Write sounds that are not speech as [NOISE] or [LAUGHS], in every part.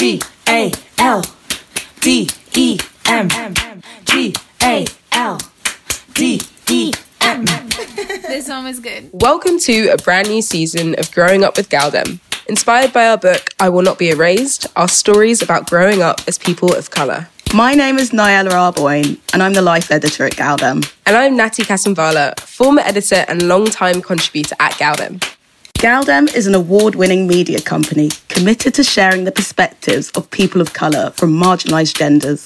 G A L D E M. G A L D E M. This song is good. Welcome to a brand new season of Growing Up with Galdem. Inspired by our book, I Will Not Be Erased, our stories about growing up as people of colour. My name is Nyala Arboin, and I'm the life editor at Galdem. And I'm Natty Kasambala, former editor and long-time contributor at Galdem. Galdem is an award winning media company committed to sharing the perspectives of people of colour from marginalised genders.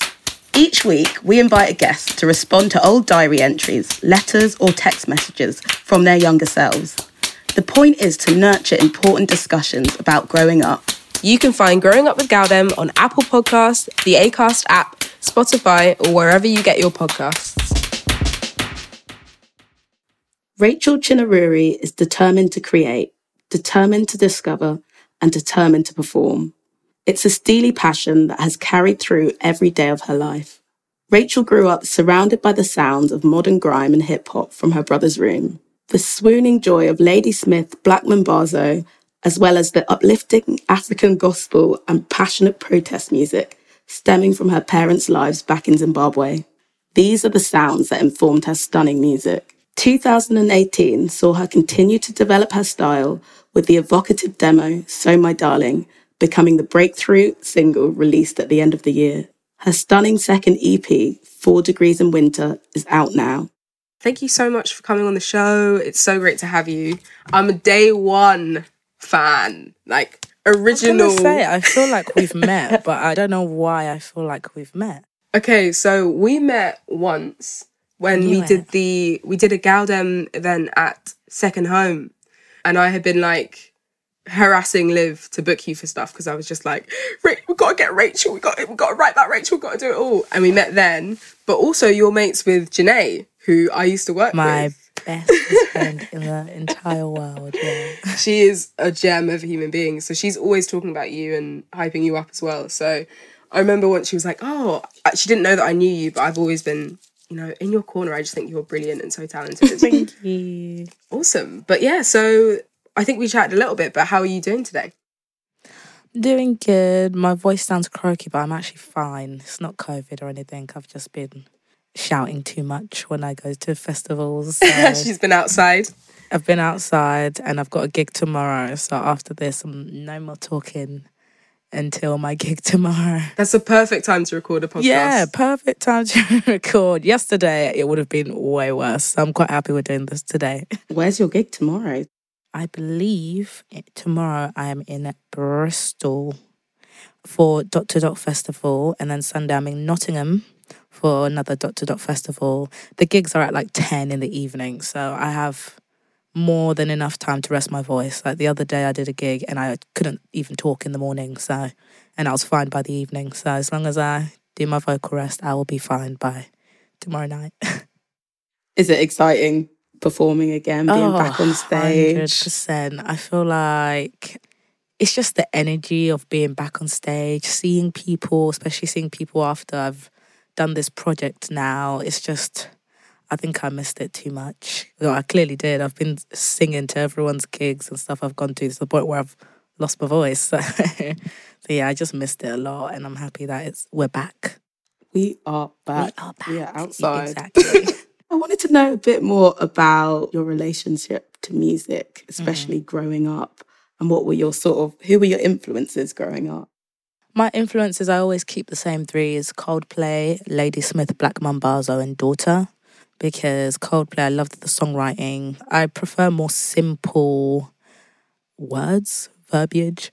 Each week, we invite a guest to respond to old diary entries, letters, or text messages from their younger selves. The point is to nurture important discussions about growing up. You can find Growing Up with Galdem on Apple Podcasts, the Acast app, Spotify, or wherever you get your podcasts. Rachel Chinouriri is determined to create, determined to discover, and determined to perform. It's a steely passion that has carried through every day of her life. Rachel grew up surrounded by the sounds of modern grime and hip hop from her brother's room. The swooning joy of Ladysmith, Black Mambazo, as well as the uplifting African gospel and passionate protest music stemming from her parents' lives back in Zimbabwe. These are the sounds that informed her stunning music. 2018 saw her continue to develop her style with the evocative demo, So My Darling, becoming the breakthrough single released at the end of the year. Her stunning second EP, Four Degrees in Winter, is out now. Thank you so much for coming on the show. It's so great to have you. I'm a day one fan, like original. I say, I feel like we've met, [LAUGHS] but I don't know why I feel like we've met. Okay, so we met once when we it. did the we did a Galdem event at Second Home, and I had been like harassing Liv to book you for stuff because I was just like, "Ra- we got to get Rachel, we got we got to write that Rachel, we've got to do it all, and we met then. But also, you're mates with Janae, who I used to work with. My with. best friend in the [LAUGHS] entire world. Yeah. She is a gem of a human being, so she's always talking about you and hyping you up as well. So I remember once she was like, "Oh, she didn't know that I knew you, but I've always been." You know, in your corner, I just think you're brilliant and so talented. Thank you. Awesome. But yeah, so I think we chatted a little bit, but how are you doing today? Doing good. My voice sounds croaky, but I'm actually fine. It's not COVID or anything. I've just been shouting too much when I go to festivals. so- [LAUGHS] She's been outside. I've been outside and I've got a gig tomorrow. So after this, I'm no more talking until my gig [LAUGHS] tomorrow. That's a perfect time to record a podcast. Yeah, perfect time to [LAUGHS] record. Yesterday, it would have been way worse. So I'm quite happy we're doing this today. [LAUGHS] Where's your gig tomorrow? I believe tomorrow I am in Bristol for Dot to Dot Festival, and then Sunday I'm in Nottingham for another Dot to Dot Festival. The gigs are at like 10 in the evening, so I have more than enough time to rest my voice. Like the other day I did a gig and I couldn't even talk in the morning, so and I was fine by the evening. So as long as I do my vocal rest, I will be fine by tomorrow night. [LAUGHS] Is it exciting performing again, being oh, back on stage? 100%. I feel like it's just the energy of being back on stage, seeing people, especially seeing people after I've done this project now. It's just, I think I missed it too much. Well, I clearly did. I've been singing to everyone's gigs and stuff I've gone to to the point where I've lost my voice. So, [LAUGHS] so yeah, I just missed it a lot, and I'm happy that it's we're back. We are back. We are back. Yeah, outside. Exactly. [LAUGHS] I wanted to know a bit more about your relationship to music, especially Mm. growing up, and what were your sort of who were your influences growing up? My influences, I always keep the same three: is Coldplay, Ladysmith, Black Mambazo, and Daughter. Because Coldplay, I loved the songwriting. I prefer more simple words, verbiage.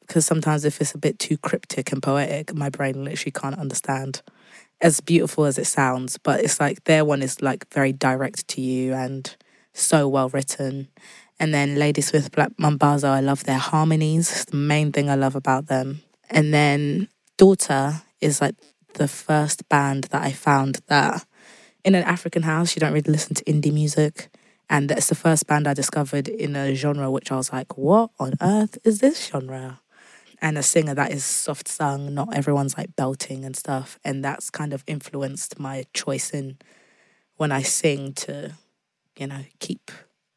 Because sometimes if it's a bit too cryptic and poetic, my brain literally can't understand. As beautiful as it sounds, but it's like their one is like very direct to you and so well written. And then Ladysmith, Black Mambazo, I love their harmonies. It's the main thing I love about them. And then Daughter is like the first band that I found that in an African house, you don't really listen to indie music. And that's the first band I discovered in a genre which I was like, what on earth is this genre? And a singer that is soft sung, not everyone's like belting and stuff. And that's kind of influenced my choice in when I sing to, you know, keep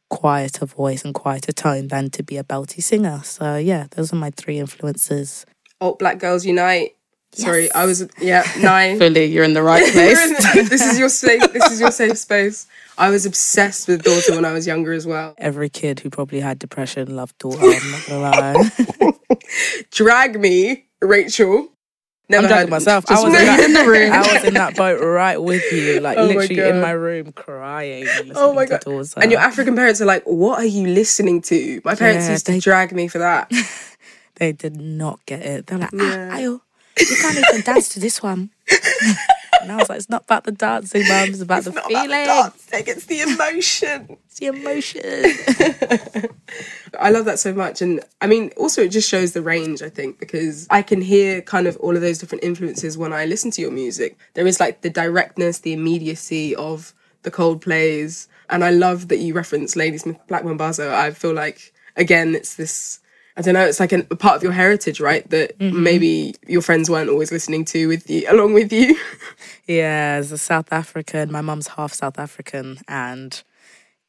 quieter voice and quieter tone than to be a belty singer. So yeah, those are my three influences. Alt Black Girls Unite. Sorry, I was yeah [LAUGHS] nine. Fully, you're in the right [LAUGHS] place. the- this is your [LAUGHS] safe. This is your safe space. I was obsessed with Daughter when I was younger as well. Every kid who probably had depression loved daughter, I'm not gonna lie. Drag me, Rachel. Never I'm dragging myself. I was, in that, in the room. I was in that boat right with you, like Oh my literally in my room crying. Oh my listening god! to Daughter. And your African parents are like, "What are you listening to?" My parents Yeah, used to they- drag me for that. they did not get it. They're like, Yeah. ah, ayo, you can't even dance to this one. and I was like, it's not about the dancing, mum. It's about the Not feeling. about the dancing, it's the emotion. [LAUGHS] It's the emotion. [LAUGHS] I love that so much. And I mean, also, it just shows the range, I think, because I can hear kind of all of those different influences when I listen to your music. There is like the directness, the immediacy of the Coldplays. And I love that you reference Ladysmith Black Mambazo. I feel like, again, it's this. I don't know. It's like an, a part of your heritage, right? That mm-hmm. maybe your friends weren't always listening to with you, along with you. [LAUGHS] Yeah, as a South African, my mum's half South African, and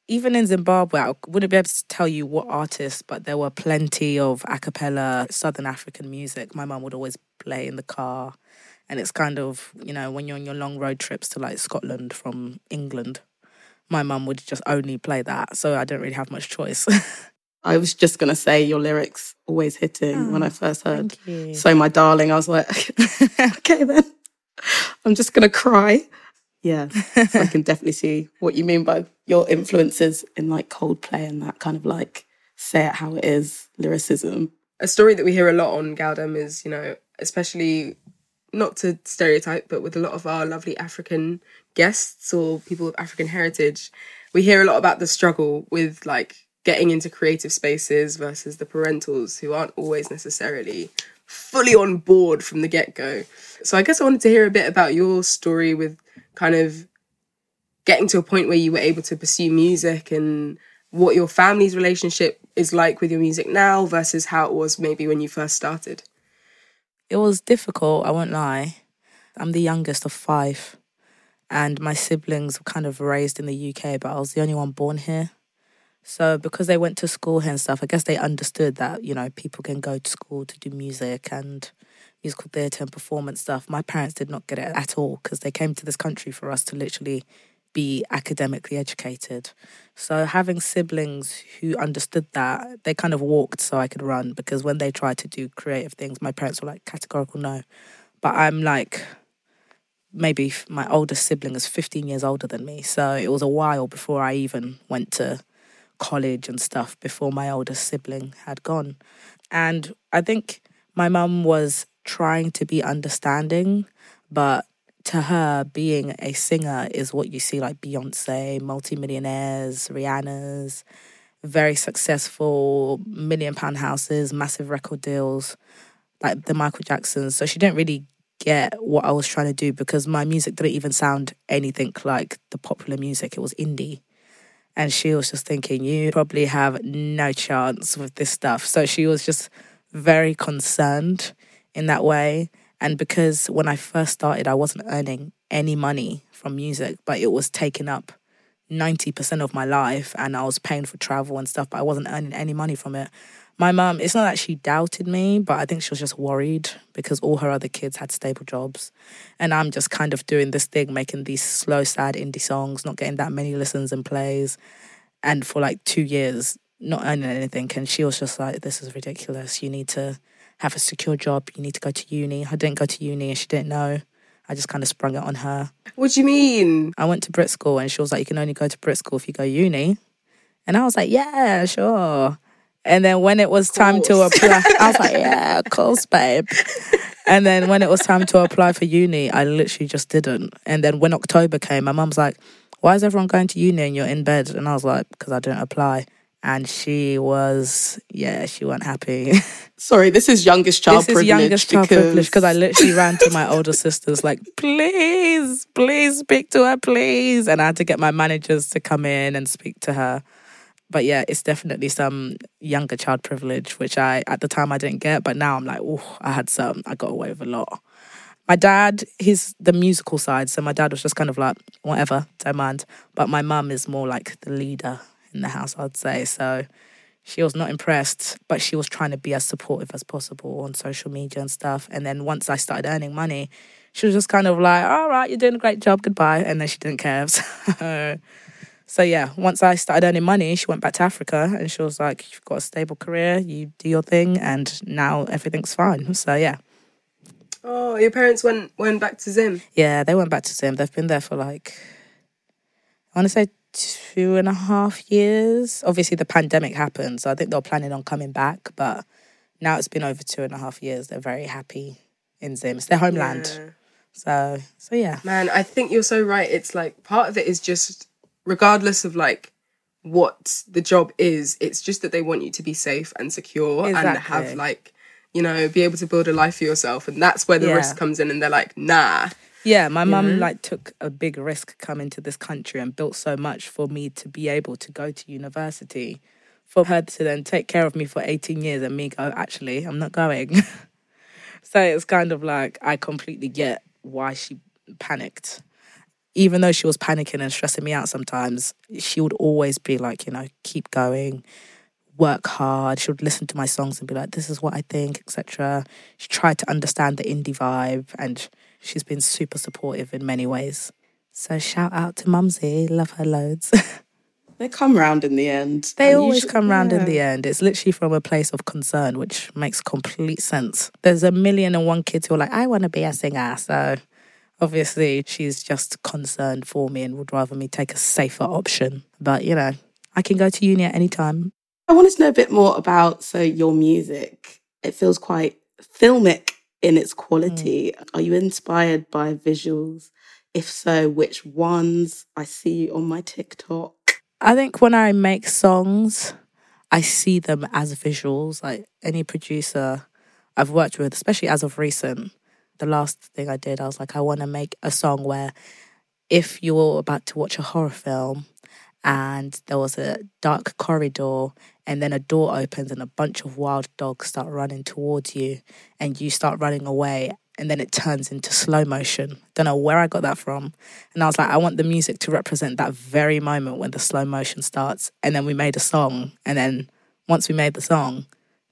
even in Zimbabwe, I wouldn't be able to tell you what artists, but there were plenty of a cappella Southern African music. My mum would always play in the car, and it's kind of you know when you're on your long road trips to like Scotland from England, my mum would just only play that, so I don't really have much choice. [LAUGHS] I was just gonna say your lyrics always hitting when I oh, first heard. So my darling, I was like, [LAUGHS] okay then, I'm just gonna cry. Yeah, so I can [LAUGHS] definitely see what you mean by your influences in like Coldplay and that kind of like say it how it is lyricism. a story that we hear a lot on Galdem is, you know, especially not to stereotype, but with a lot of our lovely African guests or people of African heritage, we hear a lot about the struggle with like getting into creative spaces versus the parentals who aren't always necessarily fully on board from the get go. So I guess I wanted to hear a bit about your story with kind of getting to a point where you were able to pursue music and what your family's relationship is like with your music now versus how it was maybe when you first started. it was difficult, I won't lie. I'm the youngest of five, and my siblings were kind of raised in the UK, but I was the only one born here. So because they went to school here and stuff, I guess they understood that, you know, people can go to school to do music and musical theatre and performance stuff. My parents did not get it at all because they came to this country for us to literally be academically educated. So having siblings who understood that, they kind of walked so I could run because when they tried to do creative things, my parents were like categorical no. But I'm like maybe my oldest sibling is 15 years older than me. So it was a while before I even went to college and stuff before my oldest sibling had gone. And I think my mum was trying to be understanding, but to her, being a singer is what you see like Beyonce, multimillionaires, Rihanna's, very successful, million pound houses, massive record deals, like the Michael Jacksons. So she didn't really get what I was trying to do because my music didn't even sound anything like the popular music. It was indie. And she was just thinking, you probably have no chance with this stuff. So she was just very concerned in that way. And because when I first started, I wasn't earning any money from music, but it was taking up 90% of my life and I was paying for travel and stuff, but I wasn't earning any money from it. My mum, it's not that she doubted me, but I think she was just worried because all her other kids had stable jobs. And I'm just kind of doing this thing, making these slow, sad indie songs, not getting that many listens and plays. And for like two years, not earning anything. And she was just like, this is ridiculous. You need to have a secure job. You need to go to uni. I didn't go to uni and she didn't know. I just kind of sprung it on her. What do you mean? I went to Brit school and she was like, you can only go to Brit school if you go uni. And I was like, yeah, sure. And then when it was time to apply, I was like, [LAUGHS] yeah, of course, babe. And then when it was time to apply for uni, I literally just didn't. And then when October came, my mum's like, why is everyone going to uni and you're in bed? And I was like, because I didn't apply. And she was, yeah, she wasn't happy. [LAUGHS] Sorry, this is youngest child this privilege. is youngest child because... privilege because I literally ran to my [LAUGHS] older sisters like, please, please speak to her, please. And I had to get my managers to come in and speak to her but yeah, it's definitely some younger child privilege, which I at the time I didn't get, but now I'm like, oh, I had some. I got away with a lot. My dad, he's the musical side, so my dad was just kind of like, whatever, don't mind. But my mum is more like the leader in the house, I'd say. So she was not impressed, but she was trying to be as supportive as possible on social media and stuff. And then once I started earning money, she was just kind of like, all right, you're doing a great job, goodbye. And then she didn't care. [LAUGHS] So so yeah, once I started earning money, she went back to Africa and she was like, You've got a stable career, you do your thing and now everything's fine. So yeah. Oh, your parents went went back to Zim? Yeah, they went back to Zim. They've been there for like I wanna say two and a half years. Obviously the pandemic happened, so I think they're planning on coming back, but now it's been over two and a half years. They're very happy in Zim. It's their homeland. Yeah. So so yeah. Man, I think you're so right. It's like part of it is just regardless of like what the job is, it's just that they want you to be safe and secure exactly. and have like, you know, be able to build a life for yourself. And that's where the yeah. risk comes in and they're like, nah. Yeah, my mum mm-hmm. like took a big risk coming to this country and built so much for me to be able to go to university. For her to then take care of me for 18 years and me go, actually, I'm not going. [LAUGHS] so it's kind of like I completely get why she panicked even though she was panicking and stressing me out sometimes, she would always be like, you know, keep going, work hard. She would listen to my songs and be like, this is what I think, etc. She tried to understand the indie vibe and she's been super supportive in many ways. So shout out to Mumsy, love her loads. [LAUGHS] they come round in the end. They always should, come round yeah. in the end. It's literally from a place of concern, which makes complete sense. There's a million and one kids who are like, I want to be a singer. So Obviously, she's just concerned for me and would rather me take a safer option. But, you know, I can go to uni at any time. I wanted to know a bit more about so your music. It feels quite filmic in its quality. Mm. Are you inspired by visuals? If so, which ones? I see you on my TikTok. I think when I make songs, I see them as visuals. Like any producer I've worked with, especially as of recent, the last thing I did, I was like, I want to make a song where if you're about to watch a horror film and there was a dark corridor and then a door opens and a bunch of wild dogs start running towards you and you start running away and then it turns into slow motion. Don't know where I got that from. And I was like, I want the music to represent that very moment when the slow motion starts. And then we made a song. And then once we made the song,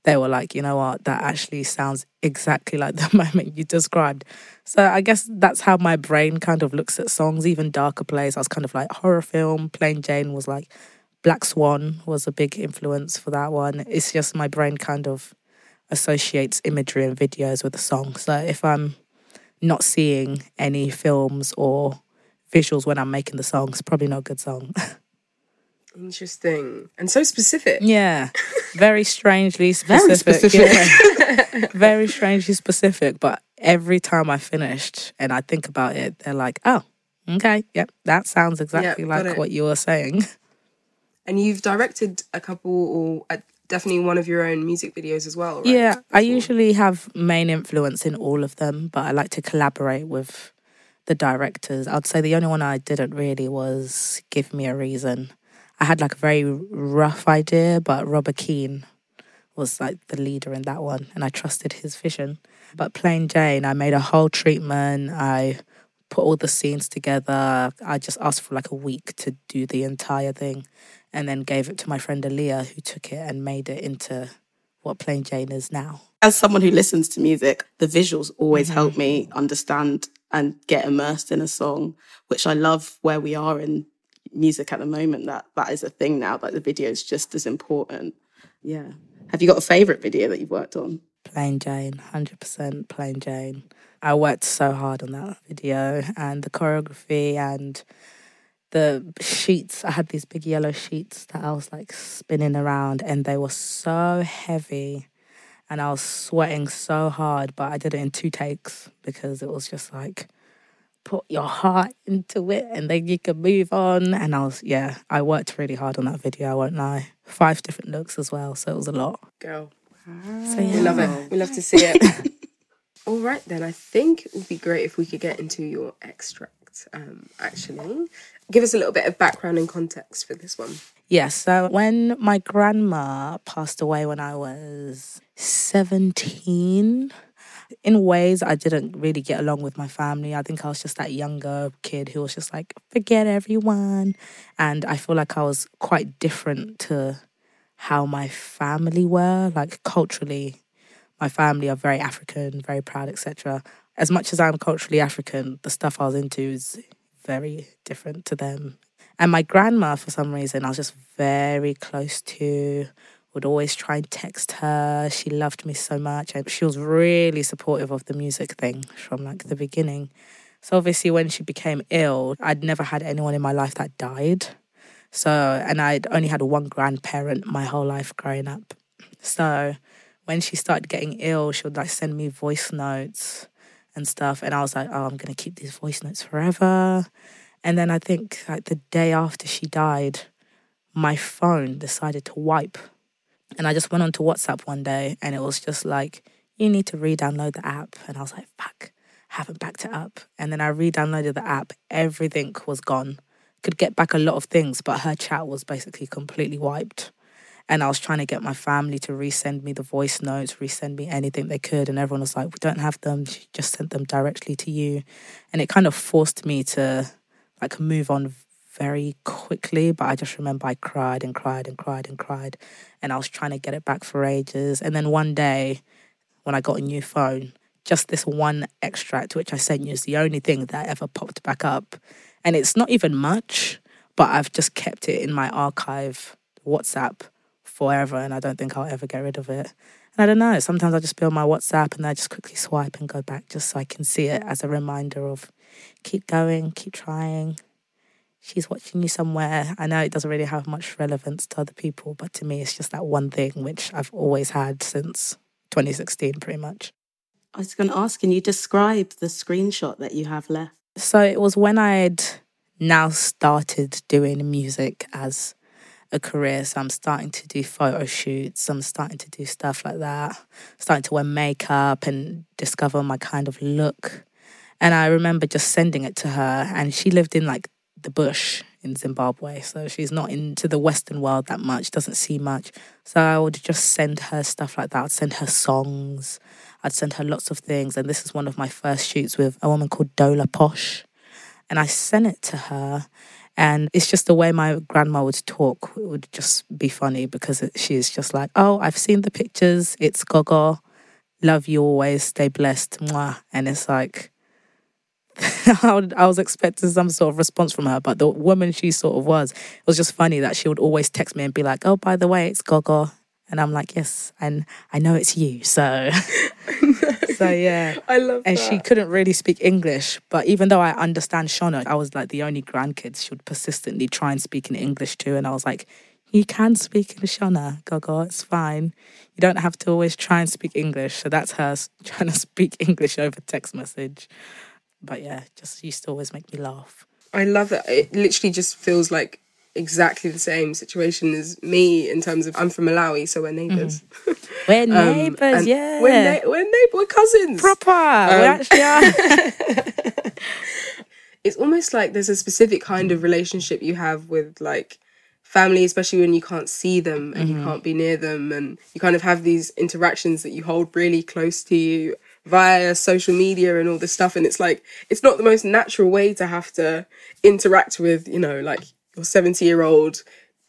they were like, you know what, that actually sounds exactly like [LAUGHS] the moment you described. So I guess that's how my brain kind of looks at songs, even darker plays. I was kind of like horror film, Plain Jane was like Black Swan was a big influence for that one. It's just my brain kind of associates imagery and videos with a song. So if I'm not seeing any films or visuals when I'm making the song, it's probably not a good song. [LAUGHS] Interesting. And so specific. Yeah. [LAUGHS] Very strangely specific. Very specific. Yeah. [LAUGHS] [LAUGHS] Very strangely specific. But every time I finished and I think about it, they're like, oh, okay, yep, that sounds exactly Yep, like what you were saying. And you've directed a couple, or uh, definitely one of your own music videos as well, right? Yeah, I usually have main influence in all of them, but I like to collaborate with the directors. I'd say the only one I didn't really was Give Me a Reason. I had like a very rough idea, but Robert Keane was like the leader in that one, and I trusted his vision. But Plain Jane, I made a whole treatment. I put all the scenes together. I just asked for like a week to do the entire thing, and then gave it to my friend Aaliyah, who took it and made it into what Plain Jane is now. As someone who listens to music, the visuals always Mhm. help me understand and get immersed in a song, which I love where we are in music at the moment. That that is a thing now. That the video is just as important. Yeah. Have you got a favorite video that you've worked on? Plain Jane, 100% Plain Jane. I worked so hard on that video and the choreography and the sheets. I had these big yellow sheets that I was like spinning around and they were so heavy and I was sweating so hard, but I did it in two takes because it was just like put your heart into it and then you can move on. And I was, yeah, I worked really hard on that video, I won't lie. Five different looks as well, so it was a lot. Girl. So, We love it. We love to see it. [LAUGHS] All right, then. I think it would be great if we could get into your extract, um, actually. Give us a little bit of background and context for this one. Yes, so when my grandma passed away when I was 17, in ways I didn't really get along with my family. I think I was just that younger kid who was just like, forget everyone. And I feel like I was quite different to how my family were, like culturally. My family are very African, very proud, etc. As much as I'm culturally African, the stuff I was into is very different to them. And my grandma, for some reason, I was just very close to, would always try and text her. She loved me so much. And she was really supportive of the music thing from like the beginning. So obviously when she became ill, I'd never had anyone in my life that died. So and I'd only had one grandparent my whole life growing up. So when she started getting ill, she would like send me voice notes and stuff. And I was like, oh, I'm gonna keep these voice notes forever. And then I think like the day after she died, my phone decided to wipe. And I just went onto WhatsApp one day and it was just like, you need to re download the app. And I was like, fuck, haven't backed it up. And then I re downloaded the app, everything was gone. Could get back a lot of things, but her chat was basically completely wiped. And I was trying to get my family to resend me the voice notes, resend me anything they could. And everyone was like, we don't have them. She just sent them directly to you. And it kind of forced me to like move on very quickly. But I just remember I cried and cried and cried and cried. And I was trying to get it back for ages. And then one day when I got a new phone, just this one extract which I sent you is the only thing that ever popped back up. And it's not even much, but I've just kept it in my archive WhatsApp forever and I don't think I'll ever get rid of it. And I don't know, sometimes I just be on my WhatsApp and I just quickly swipe and go back just so I can see it as a reminder of keep going, keep trying. She's watching you somewhere. I know it doesn't really have much relevance to other people, but to me, it's just that one thing which I've always had since 2016, pretty much. I was going to ask, can you describe the screenshot that you have left? So it was when I'd now started doing music as a career. So I'm starting to do photo shoots. I'm starting to do stuff like that. Starting to wear makeup and discover my kind of look. And I remember just sending it to her, and she lived in like the bush in Zimbabwe. So she's not into the Western world that much, doesn't see much. So I would just send her stuff like that. I'd send her songs. I'd send her lots of things. And this is one of my first shoots with a woman called Dola Posh. And I sent it to her. And it's just the way my grandma would talk it would just be funny because she's just like, oh, I've seen the pictures. It's Gogo. Love you always. Stay blessed. Mwah. And it's like, [LAUGHS] I was expecting some sort of response from her, but the woman she sort of was, it was just funny that she would always text me and be like, "Oh, by the way, it's Gogo," and I'm like, "Yes, and I know it's you." So, [LAUGHS] so yeah, [LAUGHS] I love And that. she couldn't really speak English, but even though I understand Shona, I was like the only grandkid she would persistently try and speak in English to, and I was like, "You can speak in Shona, Gogo. It's fine. You don't have to always try and speak English." So that's her trying to speak English over text message. But yeah, just used to always make me laugh. I love that. It literally just feels like exactly the same situation as me in terms of I'm from Malawi, so we're neighbors. [LAUGHS] We're [LAUGHS] Um, neighbours, and yeah. We're, na- we're neighbour, we're cousins. Proper. we Um, actually are. [LAUGHS] it's almost like there's a specific kind of relationship you have with like family, especially when you can't see them and you can't be near them, and you kind of have these interactions that you hold really close to you via social media and all this stuff. And it's like it's not the most natural way to have to interact with, you know, like your 70 year old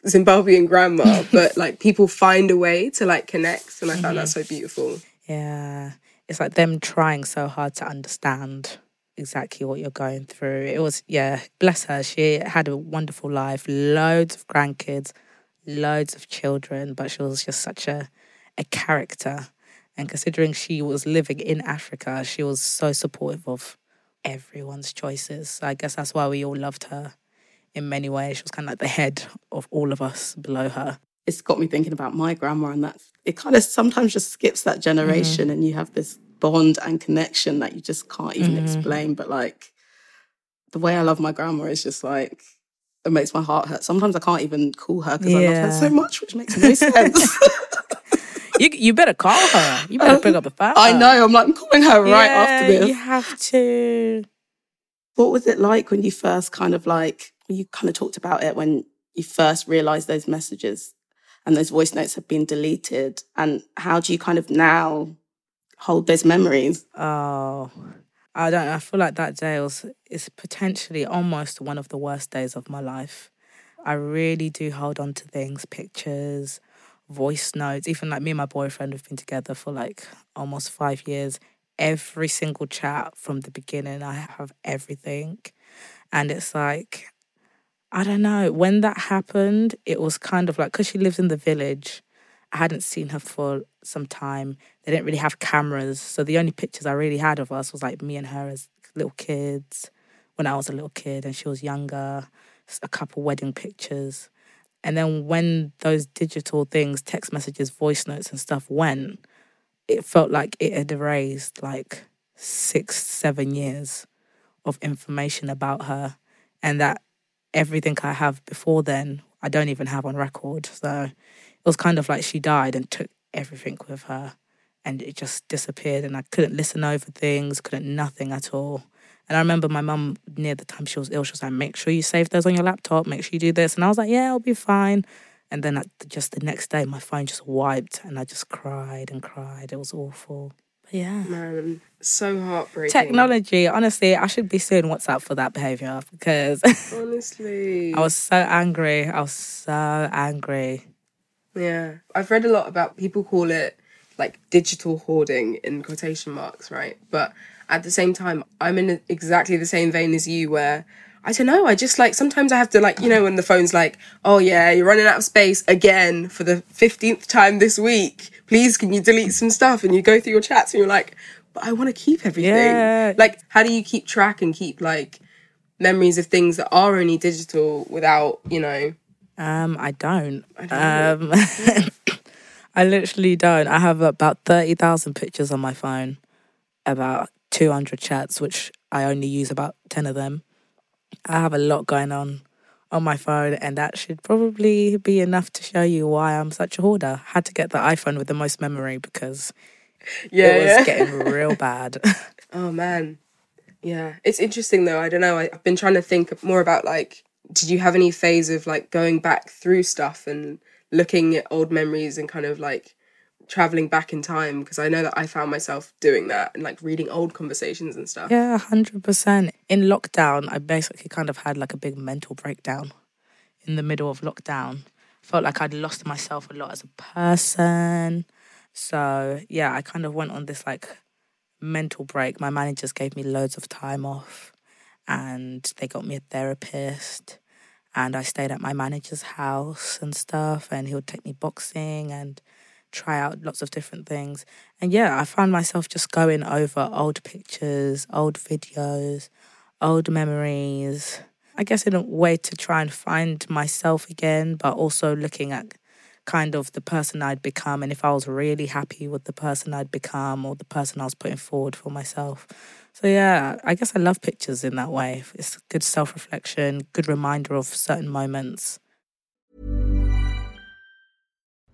Zimbabwean grandma, [LAUGHS] but like people find a way to like connect, and I found mm-hmm. that so beautiful. Yeah. It's like them trying so hard to understand exactly what you're going through. It was, yeah, bless her. She had a wonderful life, loads of grandkids, loads of children, but she was just such a, a character. And considering she was living in Africa, she was so supportive of everyone's choices. So I guess that's why we all loved her in many ways. She was kind of like the head of all of us below her. It's got me thinking about my grandma and that it kind of sometimes just skips that generation and you have this bond and connection that you just can't even Mhm. explain. But like the way I love my grandma is just like it makes my heart hurt. Sometimes I can't even call her because I love her so much, which makes no sense. [LAUGHS] [LAUGHS] You you better call her. You better pick up the phone. I know. I'm like I'm calling her right after Yeah, this. You have to. What was it like when you first kind of like you kind of talked about it when you first realized those messages and those voice notes have been deleted and how do you kind of now hold those memories? Oh, I don't know. I feel like that day was is potentially almost one of the worst days of my life. I really do hold on to things, pictures, voice notes. Even like me and my boyfriend have been together for like almost five years. Every single chat from the beginning, I have everything. And it's like, I don't know. When that happened, it was kind of like, because she lives in the village, I hadn't seen her for some time. They didn't really have cameras. So the only pictures I really had of us was like me and her as little kids when I was a little kid and she was younger, a couple wedding pictures. And then when those digital things, text messages, voice notes, and stuff went, it felt like it had erased like six, seven years of information about her. And that everything I have before then, I don't even have on record. So it was kind of like she died and took everything with her. And it just disappeared. And I couldn't listen over things, couldn't nothing at all. And I remember my mum, near the time she was ill, she was like, make sure you save those on your laptop, make sure you do this. And I was like, yeah, I'll be fine. And then just the next day, my phone just wiped and I just cried and cried. It was awful. But yeah. Man, so heartbreaking. Technology, honestly, I should be suing WhatsApp for that behavior because [LAUGHS] Honestly. I was so angry. I was so angry. Yeah. I've read a lot about people call it like digital hoarding in quotation marks, right? But at the same time, I'm in exactly the same vein as you where I don't know, I just like sometimes I have to like, you know, when the phone's like, oh yeah, you're running out of space again for the 15th time this week. Please, can you delete some stuff? And you go through your chats and you're like, but I want to keep everything. Yeah. Like, how do you keep track and keep like memories of things that are only digital without, you know, Um, I don't. don't um, [LAUGHS] I literally don't. I have about thirty thousand pictures on my phone, about two hundred chats, which I only use about ten of them. I have a lot going on on my phone, and that should probably be enough to show you why I'm such a hoarder. Had to get the iPhone with the most memory because yeah, it was yeah. getting [LAUGHS] real bad. [LAUGHS] Oh man. Yeah. It's interesting though. I don't know. I, I've been trying to think more about like did you have any phase of like going back through stuff and looking at old memories and kind of like traveling back in time because I know that I found myself doing that and like reading old conversations and stuff. Yeah, 100%. In lockdown, I basically kind of had like a big mental breakdown in the middle of lockdown. Felt like I'd lost myself a lot as a person. So, yeah, I kind of went on this like mental break. My managers gave me loads of time off and they got me a therapist. And I stayed at my manager's house and stuff, and he would take me boxing and try out lots of different things. And yeah, I found myself just going over old pictures, old videos, old memories. I guess in a way to try and find myself again, but also looking at kind of the person I'd become and if I was really happy with the person I'd become or the person I was putting forward for myself. So yeah, I guess I love pictures in that way. It's good self-reflection, good reminder of certain moments.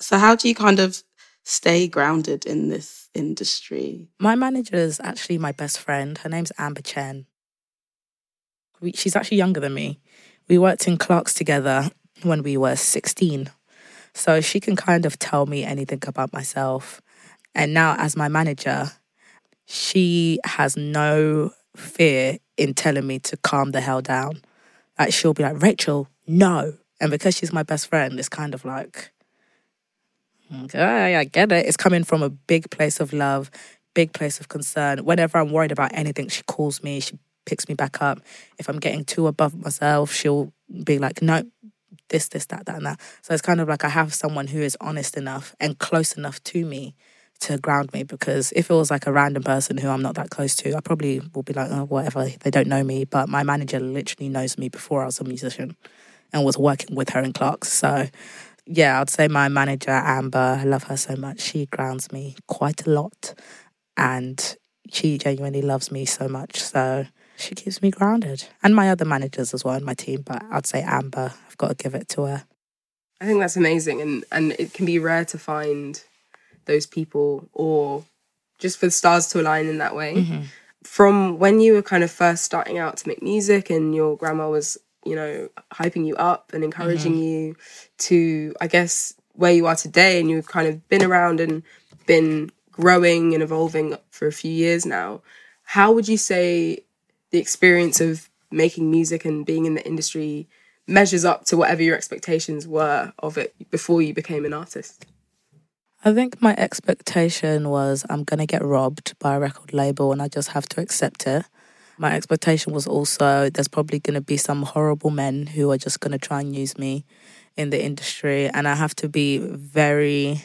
So, how do you kind of stay grounded in this industry? My manager is actually my best friend. Her name's Amber Chen. We, she's actually younger than me. We worked in Clark's together when we were 16. So she can kind of tell me anything about myself. And now, as my manager, she has no fear in telling me to calm the hell down. Like, she'll be like, Rachel, no. And because she's my best friend, it's kind of like, okay, I get it. It's coming from a big place of love, big place of concern. Whenever I'm worried about anything, she calls me, she picks me back up. If I'm getting too above myself, she'll be like, no, this, this, that, that, and that. So it's kind of like I have someone who is honest enough and close enough to me to ground me because if it was like a random person who I'm not that close to, I probably will be like, oh, whatever, they don't know me. But my manager literally knows me before I was a musician and was working with her in Clark's. So yeah, I'd say my manager, Amber, I love her so much. She grounds me quite a lot and she genuinely loves me so much. So she keeps me grounded. And my other managers as well in my team, but I'd say Amber, I've got to give it to her. I think that's amazing and and it can be rare to find those people or just for the stars to align in that way. Mm-hmm. From when you were kind of first starting out to make music and your grandma was, you know, hyping you up and encouraging Mm-hmm. you to I guess where you are today and you've kind of been around and been growing and evolving for a few years now. How would you say the experience of making music and being in the industry measures up to whatever your expectations were of it before you became an artist? I think my expectation was I'm going to get robbed by a record label and I just have to accept it. My expectation was also there's probably going to be some horrible men who are just going to try and use me in the industry. And I have to be very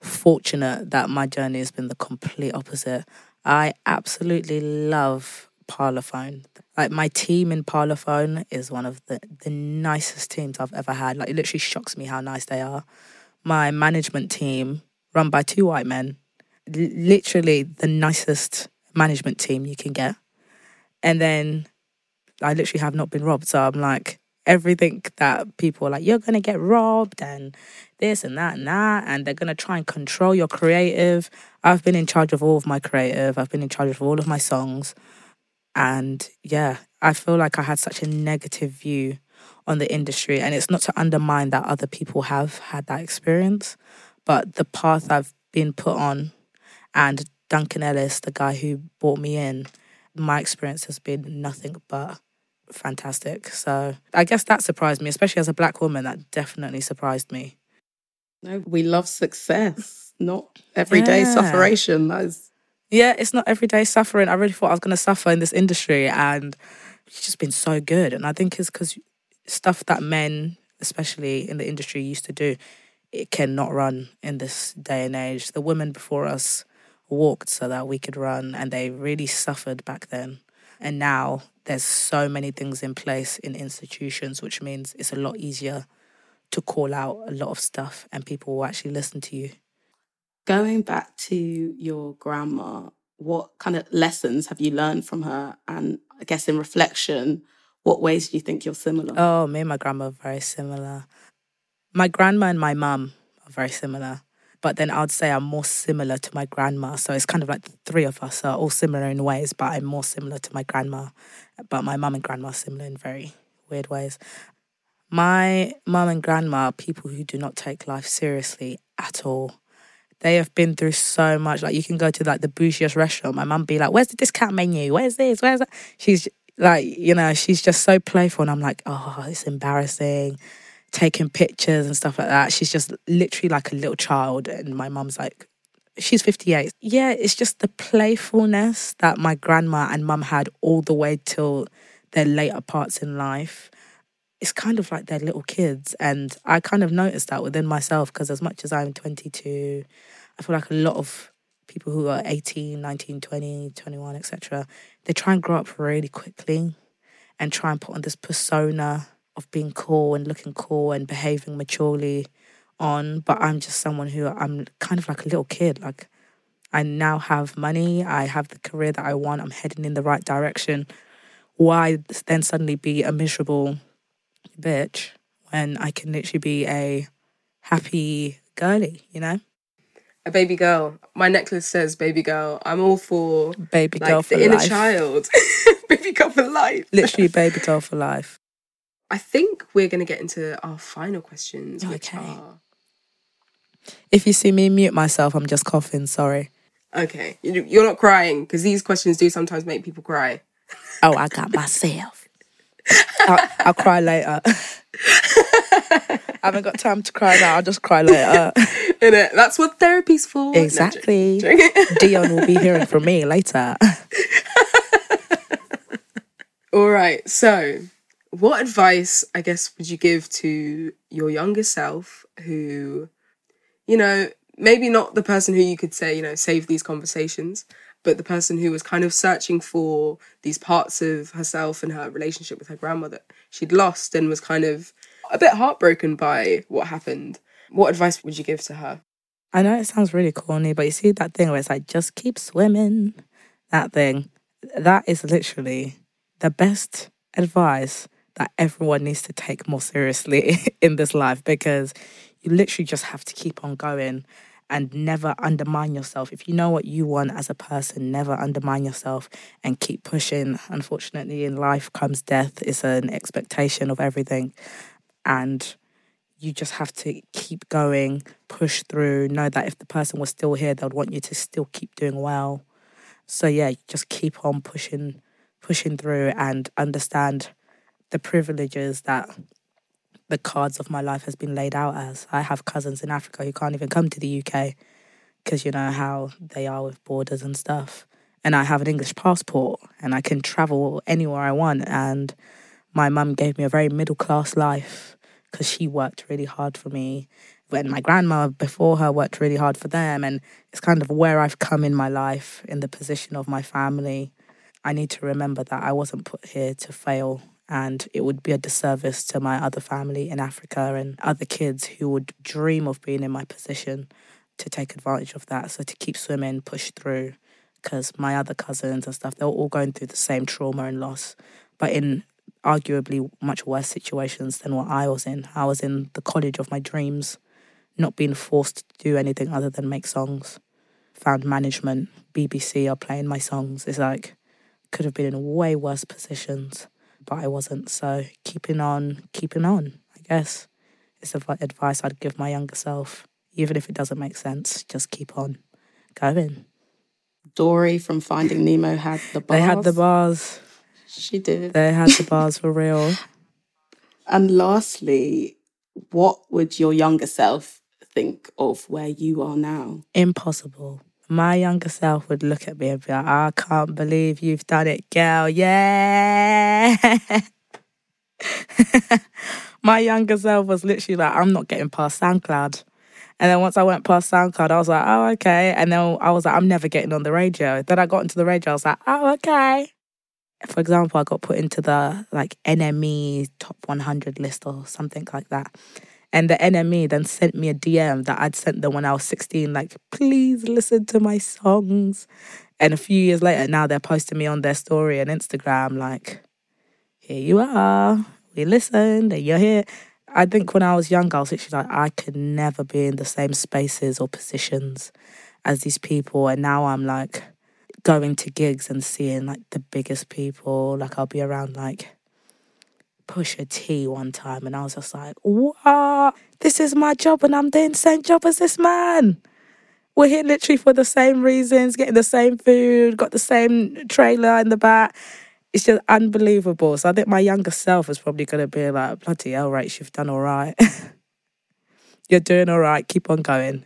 fortunate that my journey has been the complete opposite. I absolutely love Parlophone. Like my team in Parlophone is one of the, the nicest teams I've ever had. Like it literally shocks me how nice they are. My management team, run by two white men, literally the nicest management team you can get. And then I literally have not been robbed. So I'm like, everything that people are like, you're going to get robbed and this and that and that. And they're going to try and control your creative. I've been in charge of all of my creative, I've been in charge of all of my songs. And yeah, I feel like I had such a negative view on the industry. And it's not to undermine that other people have had that experience, but the path I've been put on and Duncan Ellis, the guy who brought me in, my experience has been nothing but fantastic. So I guess that surprised me, especially as a black woman. That definitely surprised me. No, we love success, not everyday Yeah. sufferation. That is Yeah, it's not everyday suffering. I really thought I was going to suffer in this industry, and it's just been so good. And I think it's because stuff that men, especially in the industry, used to do, it cannot run in this day and age. The women before us walked so that we could run, and they really suffered back then. And now there's so many things in place in institutions, which means it's a lot easier to call out a lot of stuff, and people will actually listen to you. going back to your grandma. What kind of lessons have you learned from her? And I guess in reflection, what ways do you think you're similar? Oh, me and my grandma are very similar. My grandma and my mum are very similar. But then I'd say I'm more similar to my grandma. So it's kind of like the three of us are all similar in ways, but I'm more similar to my grandma. But my mum and grandma are similar in very weird ways. My mum and grandma are people who do not take life seriously at all. They have been through so much. Like you can go to like the bougiest restaurant. My mum be like, "Where's the discount menu? Where's this? Where's that?" She's like, you know, she's just so playful, and I'm like, "Oh, it's embarrassing." Taking pictures and stuff like that. She's just literally like a little child, and my mum's like, she's 58. Yeah, it's just the playfulness that my grandma and mum had all the way till their later parts in life. It's kind of like they're little kids. And I kind of noticed that within myself because as much as I'm 22, I feel like a lot of people who are 18, 19, 20, 21, etc., they try and grow up really quickly and try and put on this persona of being cool and looking cool and behaving maturely on, but I'm just someone who I'm kind of like a little kid. Like I now have money, I have the career that I want, I'm heading in the right direction. Why then suddenly be a miserable bitch when I can literally be a happy girly, you know? A baby girl. My necklace says baby girl. I'm all for Baby like, girl for the inner life. child. [LAUGHS] baby girl for life. Literally baby girl for life. I think we're going to get into our final questions, which are If you see me mute myself, I'm just coughing, sorry. okay. You- You're not crying because these questions do sometimes make people cry. Oh, I got myself. I'll, I'll cry later. [LAUGHS] I haven't got time to cry now. I'll just cry later. [LAUGHS] Innit? That's what therapy's for. No, Exactly. joking. [LAUGHS] Dion will be hearing from me later. All right. So, what advice, I guess, would you give to your younger self who, you know, maybe not the person who you could say, you know, save these conversations, but the person who was kind of searching for these parts of herself and her relationship with her grandmother she'd lost and was kind of a bit heartbroken by what happened. What advice would you give to her? I know it sounds really corny, but you see that thing where it's like, just keep swimming? That thing. That is literally the best advice that everyone needs to take more seriously [LAUGHS] in this life because you literally just have to keep on going and never undermine yourself. If you know what you want as a person, never undermine yourself and keep pushing. Unfortunately, in life comes death, it's an expectation of everything. And you just have to keep going, push through, know that if the person was still here, they'd want you to still keep doing well. So yeah, just keep on pushing, pushing through and understand the privileges that the cards of my life has been laid out as. I have cousins in Africa who can't even come to the UK because you know how they are with borders and stuff. And I have an English passport and I can travel anywhere I want. And my mum gave me a very middle class life because she worked really hard for me. When my grandma before her worked really hard for them, and it's kind of where I've come in my life in the position of my family. I need to remember that I wasn't put here to fail and it would be a disservice to my other family in Africa and other kids who would dream of being in my position to take advantage of that. So to keep swimming, push through, because my other cousins and stuff, they were all going through the same trauma and loss, but in arguably much worse situations than what I was in. I was in the college of my dreams, not being forced to do anything other than make songs. Found management, BBC are playing my songs. It's like, could have been in way worse positions but I wasn't. So keeping on, keeping on, I guess, is the advice I'd give my younger self. Even if it doesn't make sense, just keep on going. Dory from Finding Nemo had the bars. They had the bars. She did. They had the bars for [LAUGHS] real. And lastly, what would your younger self think of where you are now? Impossible my younger self would look at me and be like, I can't believe you've done it, girl. Yeah. [LAUGHS] my younger self was literally like, I'm not getting past SoundCloud. And then once I went past SoundCloud, I was like, oh, okay. And then I was like, I'm never getting on the radio. Then I got into the radio, I was like, oh, okay. For example, I got put into the like NME top 100 list or something like that. And the NME then sent me a DM that I'd sent them when I was 16, like, please listen to my songs. And a few years later, now they're posting me on their story on Instagram, like, here you are. We listened and you're here. I think when I was young, I was literally like, I could never be in the same spaces or positions as these people. And now I'm like going to gigs and seeing like the biggest people. Like I'll be around like Pusha T one time, and I was just like, "What? This is my job, and I'm doing the same job as this man." We're here literally for the same reasons, getting the same food, got the same trailer in the back. It's just unbelievable. So I think my younger self is probably to be like, bloody hell, you've done all right. [LAUGHS] You're doing all right. Keep on going.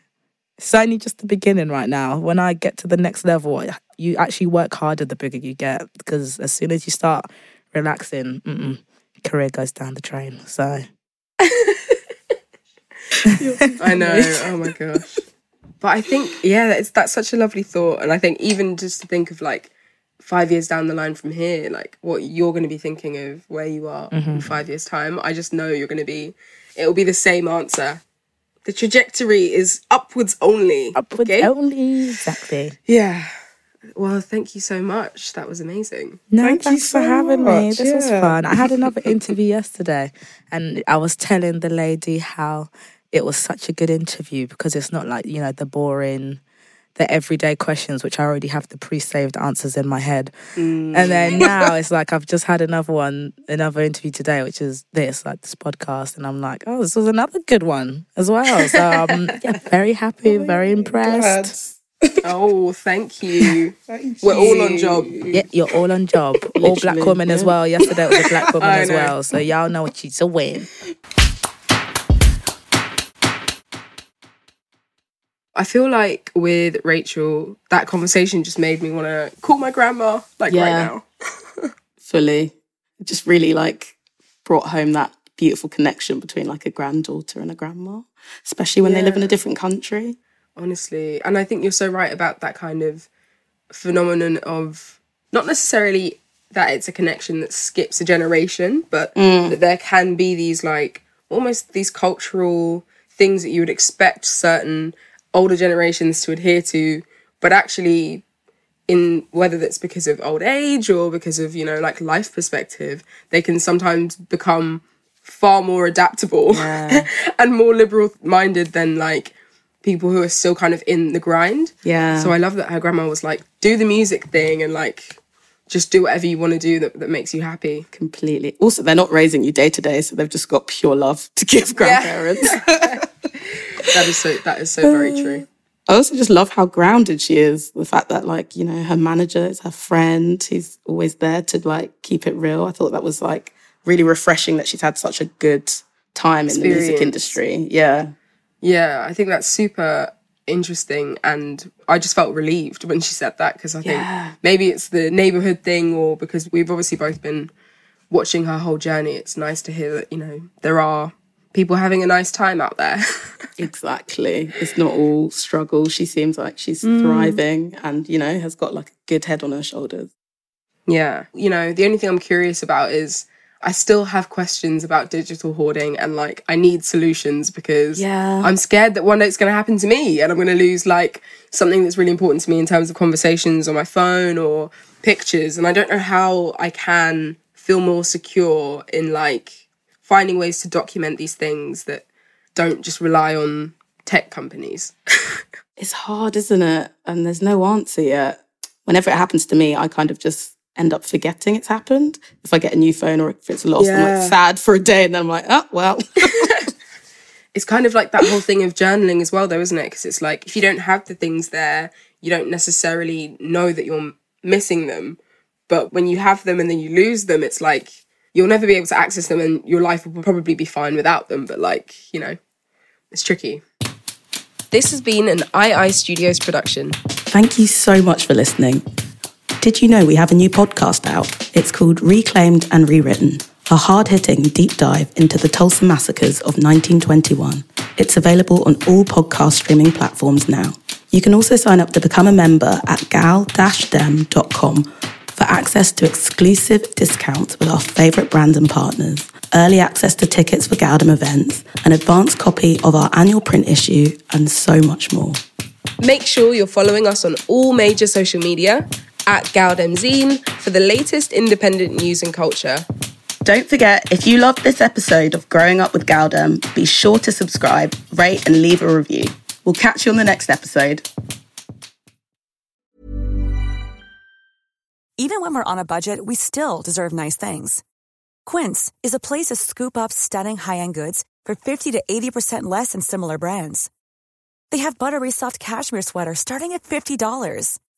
It's only just the beginning right now. When I get to the next level, you actually work harder the bigger you get because as soon as you start relaxing, career goes down the drain. So [LAUGHS] I know. Oh my gosh. But I think yeah, it's that's such a lovely thought, and I think even just to think of like five years down the line from here, like what you're going to be thinking of where you are mm-hmm. in five years' time, I just know you're going to be. It will be the same answer. The trajectory is upwards only. Upwards okay? only, exactly. Yeah. Well, thank you so much. That was amazing. No, thank thanks for so having much. me. This yeah. was fun. I had another [LAUGHS] interview yesterday, and I was telling the lady how it was such a good interview because it's not like you know the boring the everyday questions, which I already have the pre-saved answers in my head. Mm. And then [LAUGHS] now it's like I've just had another one, another interview today, which is this, like this podcast, and I'm like, oh, this was another good one as well. So um, [LAUGHS] yeah, very happy, oh very impressed oh, thank you. [LAUGHS] thank We're you. all on job. Yeah, you're all on job. all black women yeah. as well. Yesterday was a black [LAUGHS] woman as well. So y'all know what she's a win. I feel like with Rachel, that conversation just made me want to call my grandma, like yeah, right now. [LAUGHS] fully. Just really like brought home that beautiful connection between like a granddaughter and a grandma, especially when yeah. they live in a different country honestly. And I think you're so right about that kind of phenomenon of not necessarily that it's a connection that skips a generation, but mm. that there can be these like almost these cultural things that you would expect certain older generations to adhere to, but actually in whether that's because of old age or because of, you know, like life perspective, they can sometimes become far more adaptable yeah. [LAUGHS] and more liberal minded than like people who are still kind of in the grind. Yeah. So I love that her grandma was like, do the music thing and like just do whatever you want to do that, that makes you happy. Completely. Also, they're not raising you day to day, so they've just got pure love to [LAUGHS] give grandparents. Yeah. [LAUGHS] that is so that is so very uh, true. I also just love how grounded she is. The fact that like, you know, her manager is her friend. He's always there to like keep it real. I thought that was like really refreshing that she's had such a good time in the music industry. Yeah. Yeah, I think that's super interesting and I just felt relieved when she said that because I think yeah. maybe it's the neighborhood thing or because we've obviously both been watching her whole journey. It's nice to hear that, you know, there are people having a nice time out there. [LAUGHS] exactly. It's not all struggle. She seems like she's Mm. thriving and, you know, has got like a good head on her shoulders. Yeah. You know, the only thing I'm curious about is I still have questions about digital hoarding and like I need solutions because Yeah. I'm scared that one day it's going to happen to me and I'm going to lose like something that's really important to me in terms of conversations on my phone or pictures and I don't know how I can feel more secure in like finding ways to document these things that don't just rely on tech companies. [LAUGHS] It's hard, isn't it? And there's no answer yet. Whenever it happens to me, I kind of just end up forgetting it's happened. If I get a new phone or if it's lost, I'm like sad for a day and then I'm like, oh, well. [LAUGHS] it's kind of like that whole thing of journaling as well though isn't it because it's like if you don't have the things there you don't necessarily know that you're missing them but when you have them and then you lose them it's like you'll never be able to access them and your life will probably be fine without them but like you know it's tricky this has been an ii studios production Thank you so much for listening. Did you know we have a new podcast out? It's called Reclaimed and Rewritten, a hard hitting deep dive into the Tulsa massacres of 1921. It's available on all podcast streaming platforms now. You can also sign up to become a member at gal-dem.com for access to exclusive discounts with our favourite brands and partners, early access to tickets for Galdem events, an advanced copy of our annual print issue, and so much more. make sure you're following us on all major social media at galdemzine for the latest independent news and culture Don't forget, if you loved this episode of Growing Up with Galdem, be sure to subscribe, rate, and leave a review. We'll catch you on the next episode. Even when we're on a budget, we still deserve nice things. Quince is a place to scoop up stunning high-end goods for 50 to 80% less than similar brands. They have buttery soft cashmere sweaters starting at $50,